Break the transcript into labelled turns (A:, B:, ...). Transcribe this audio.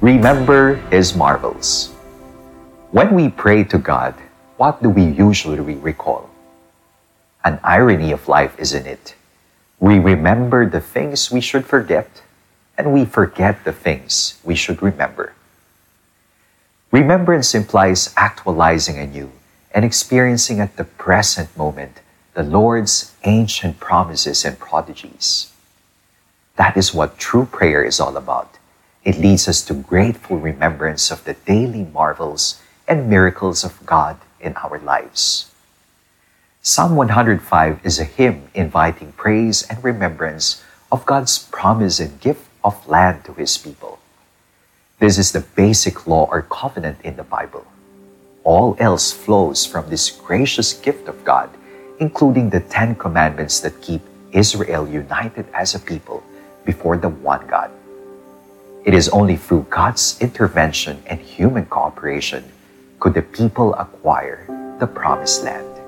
A: Remember His marvels. When we pray to God, what do we usually recall? An irony of life, isn't it? We remember the things we should forget, and we forget the things we should remember. Remembrance implies actualizing anew and experiencing at the present moment the Lord's ancient promises and prodigies. That is what true prayer is all about. It leads us to grateful remembrance of the daily marvels and miracles of God in our lives. Psalm 105 is a hymn inviting praise and remembrance of God's promise and gift of land to His people. This is the basic law or covenant in the Bible. All else flows from this gracious gift of God, including the Ten Commandments that keep Israel united as a people before the one God. It is only through God's intervention and human cooperation could the people acquire the promised land.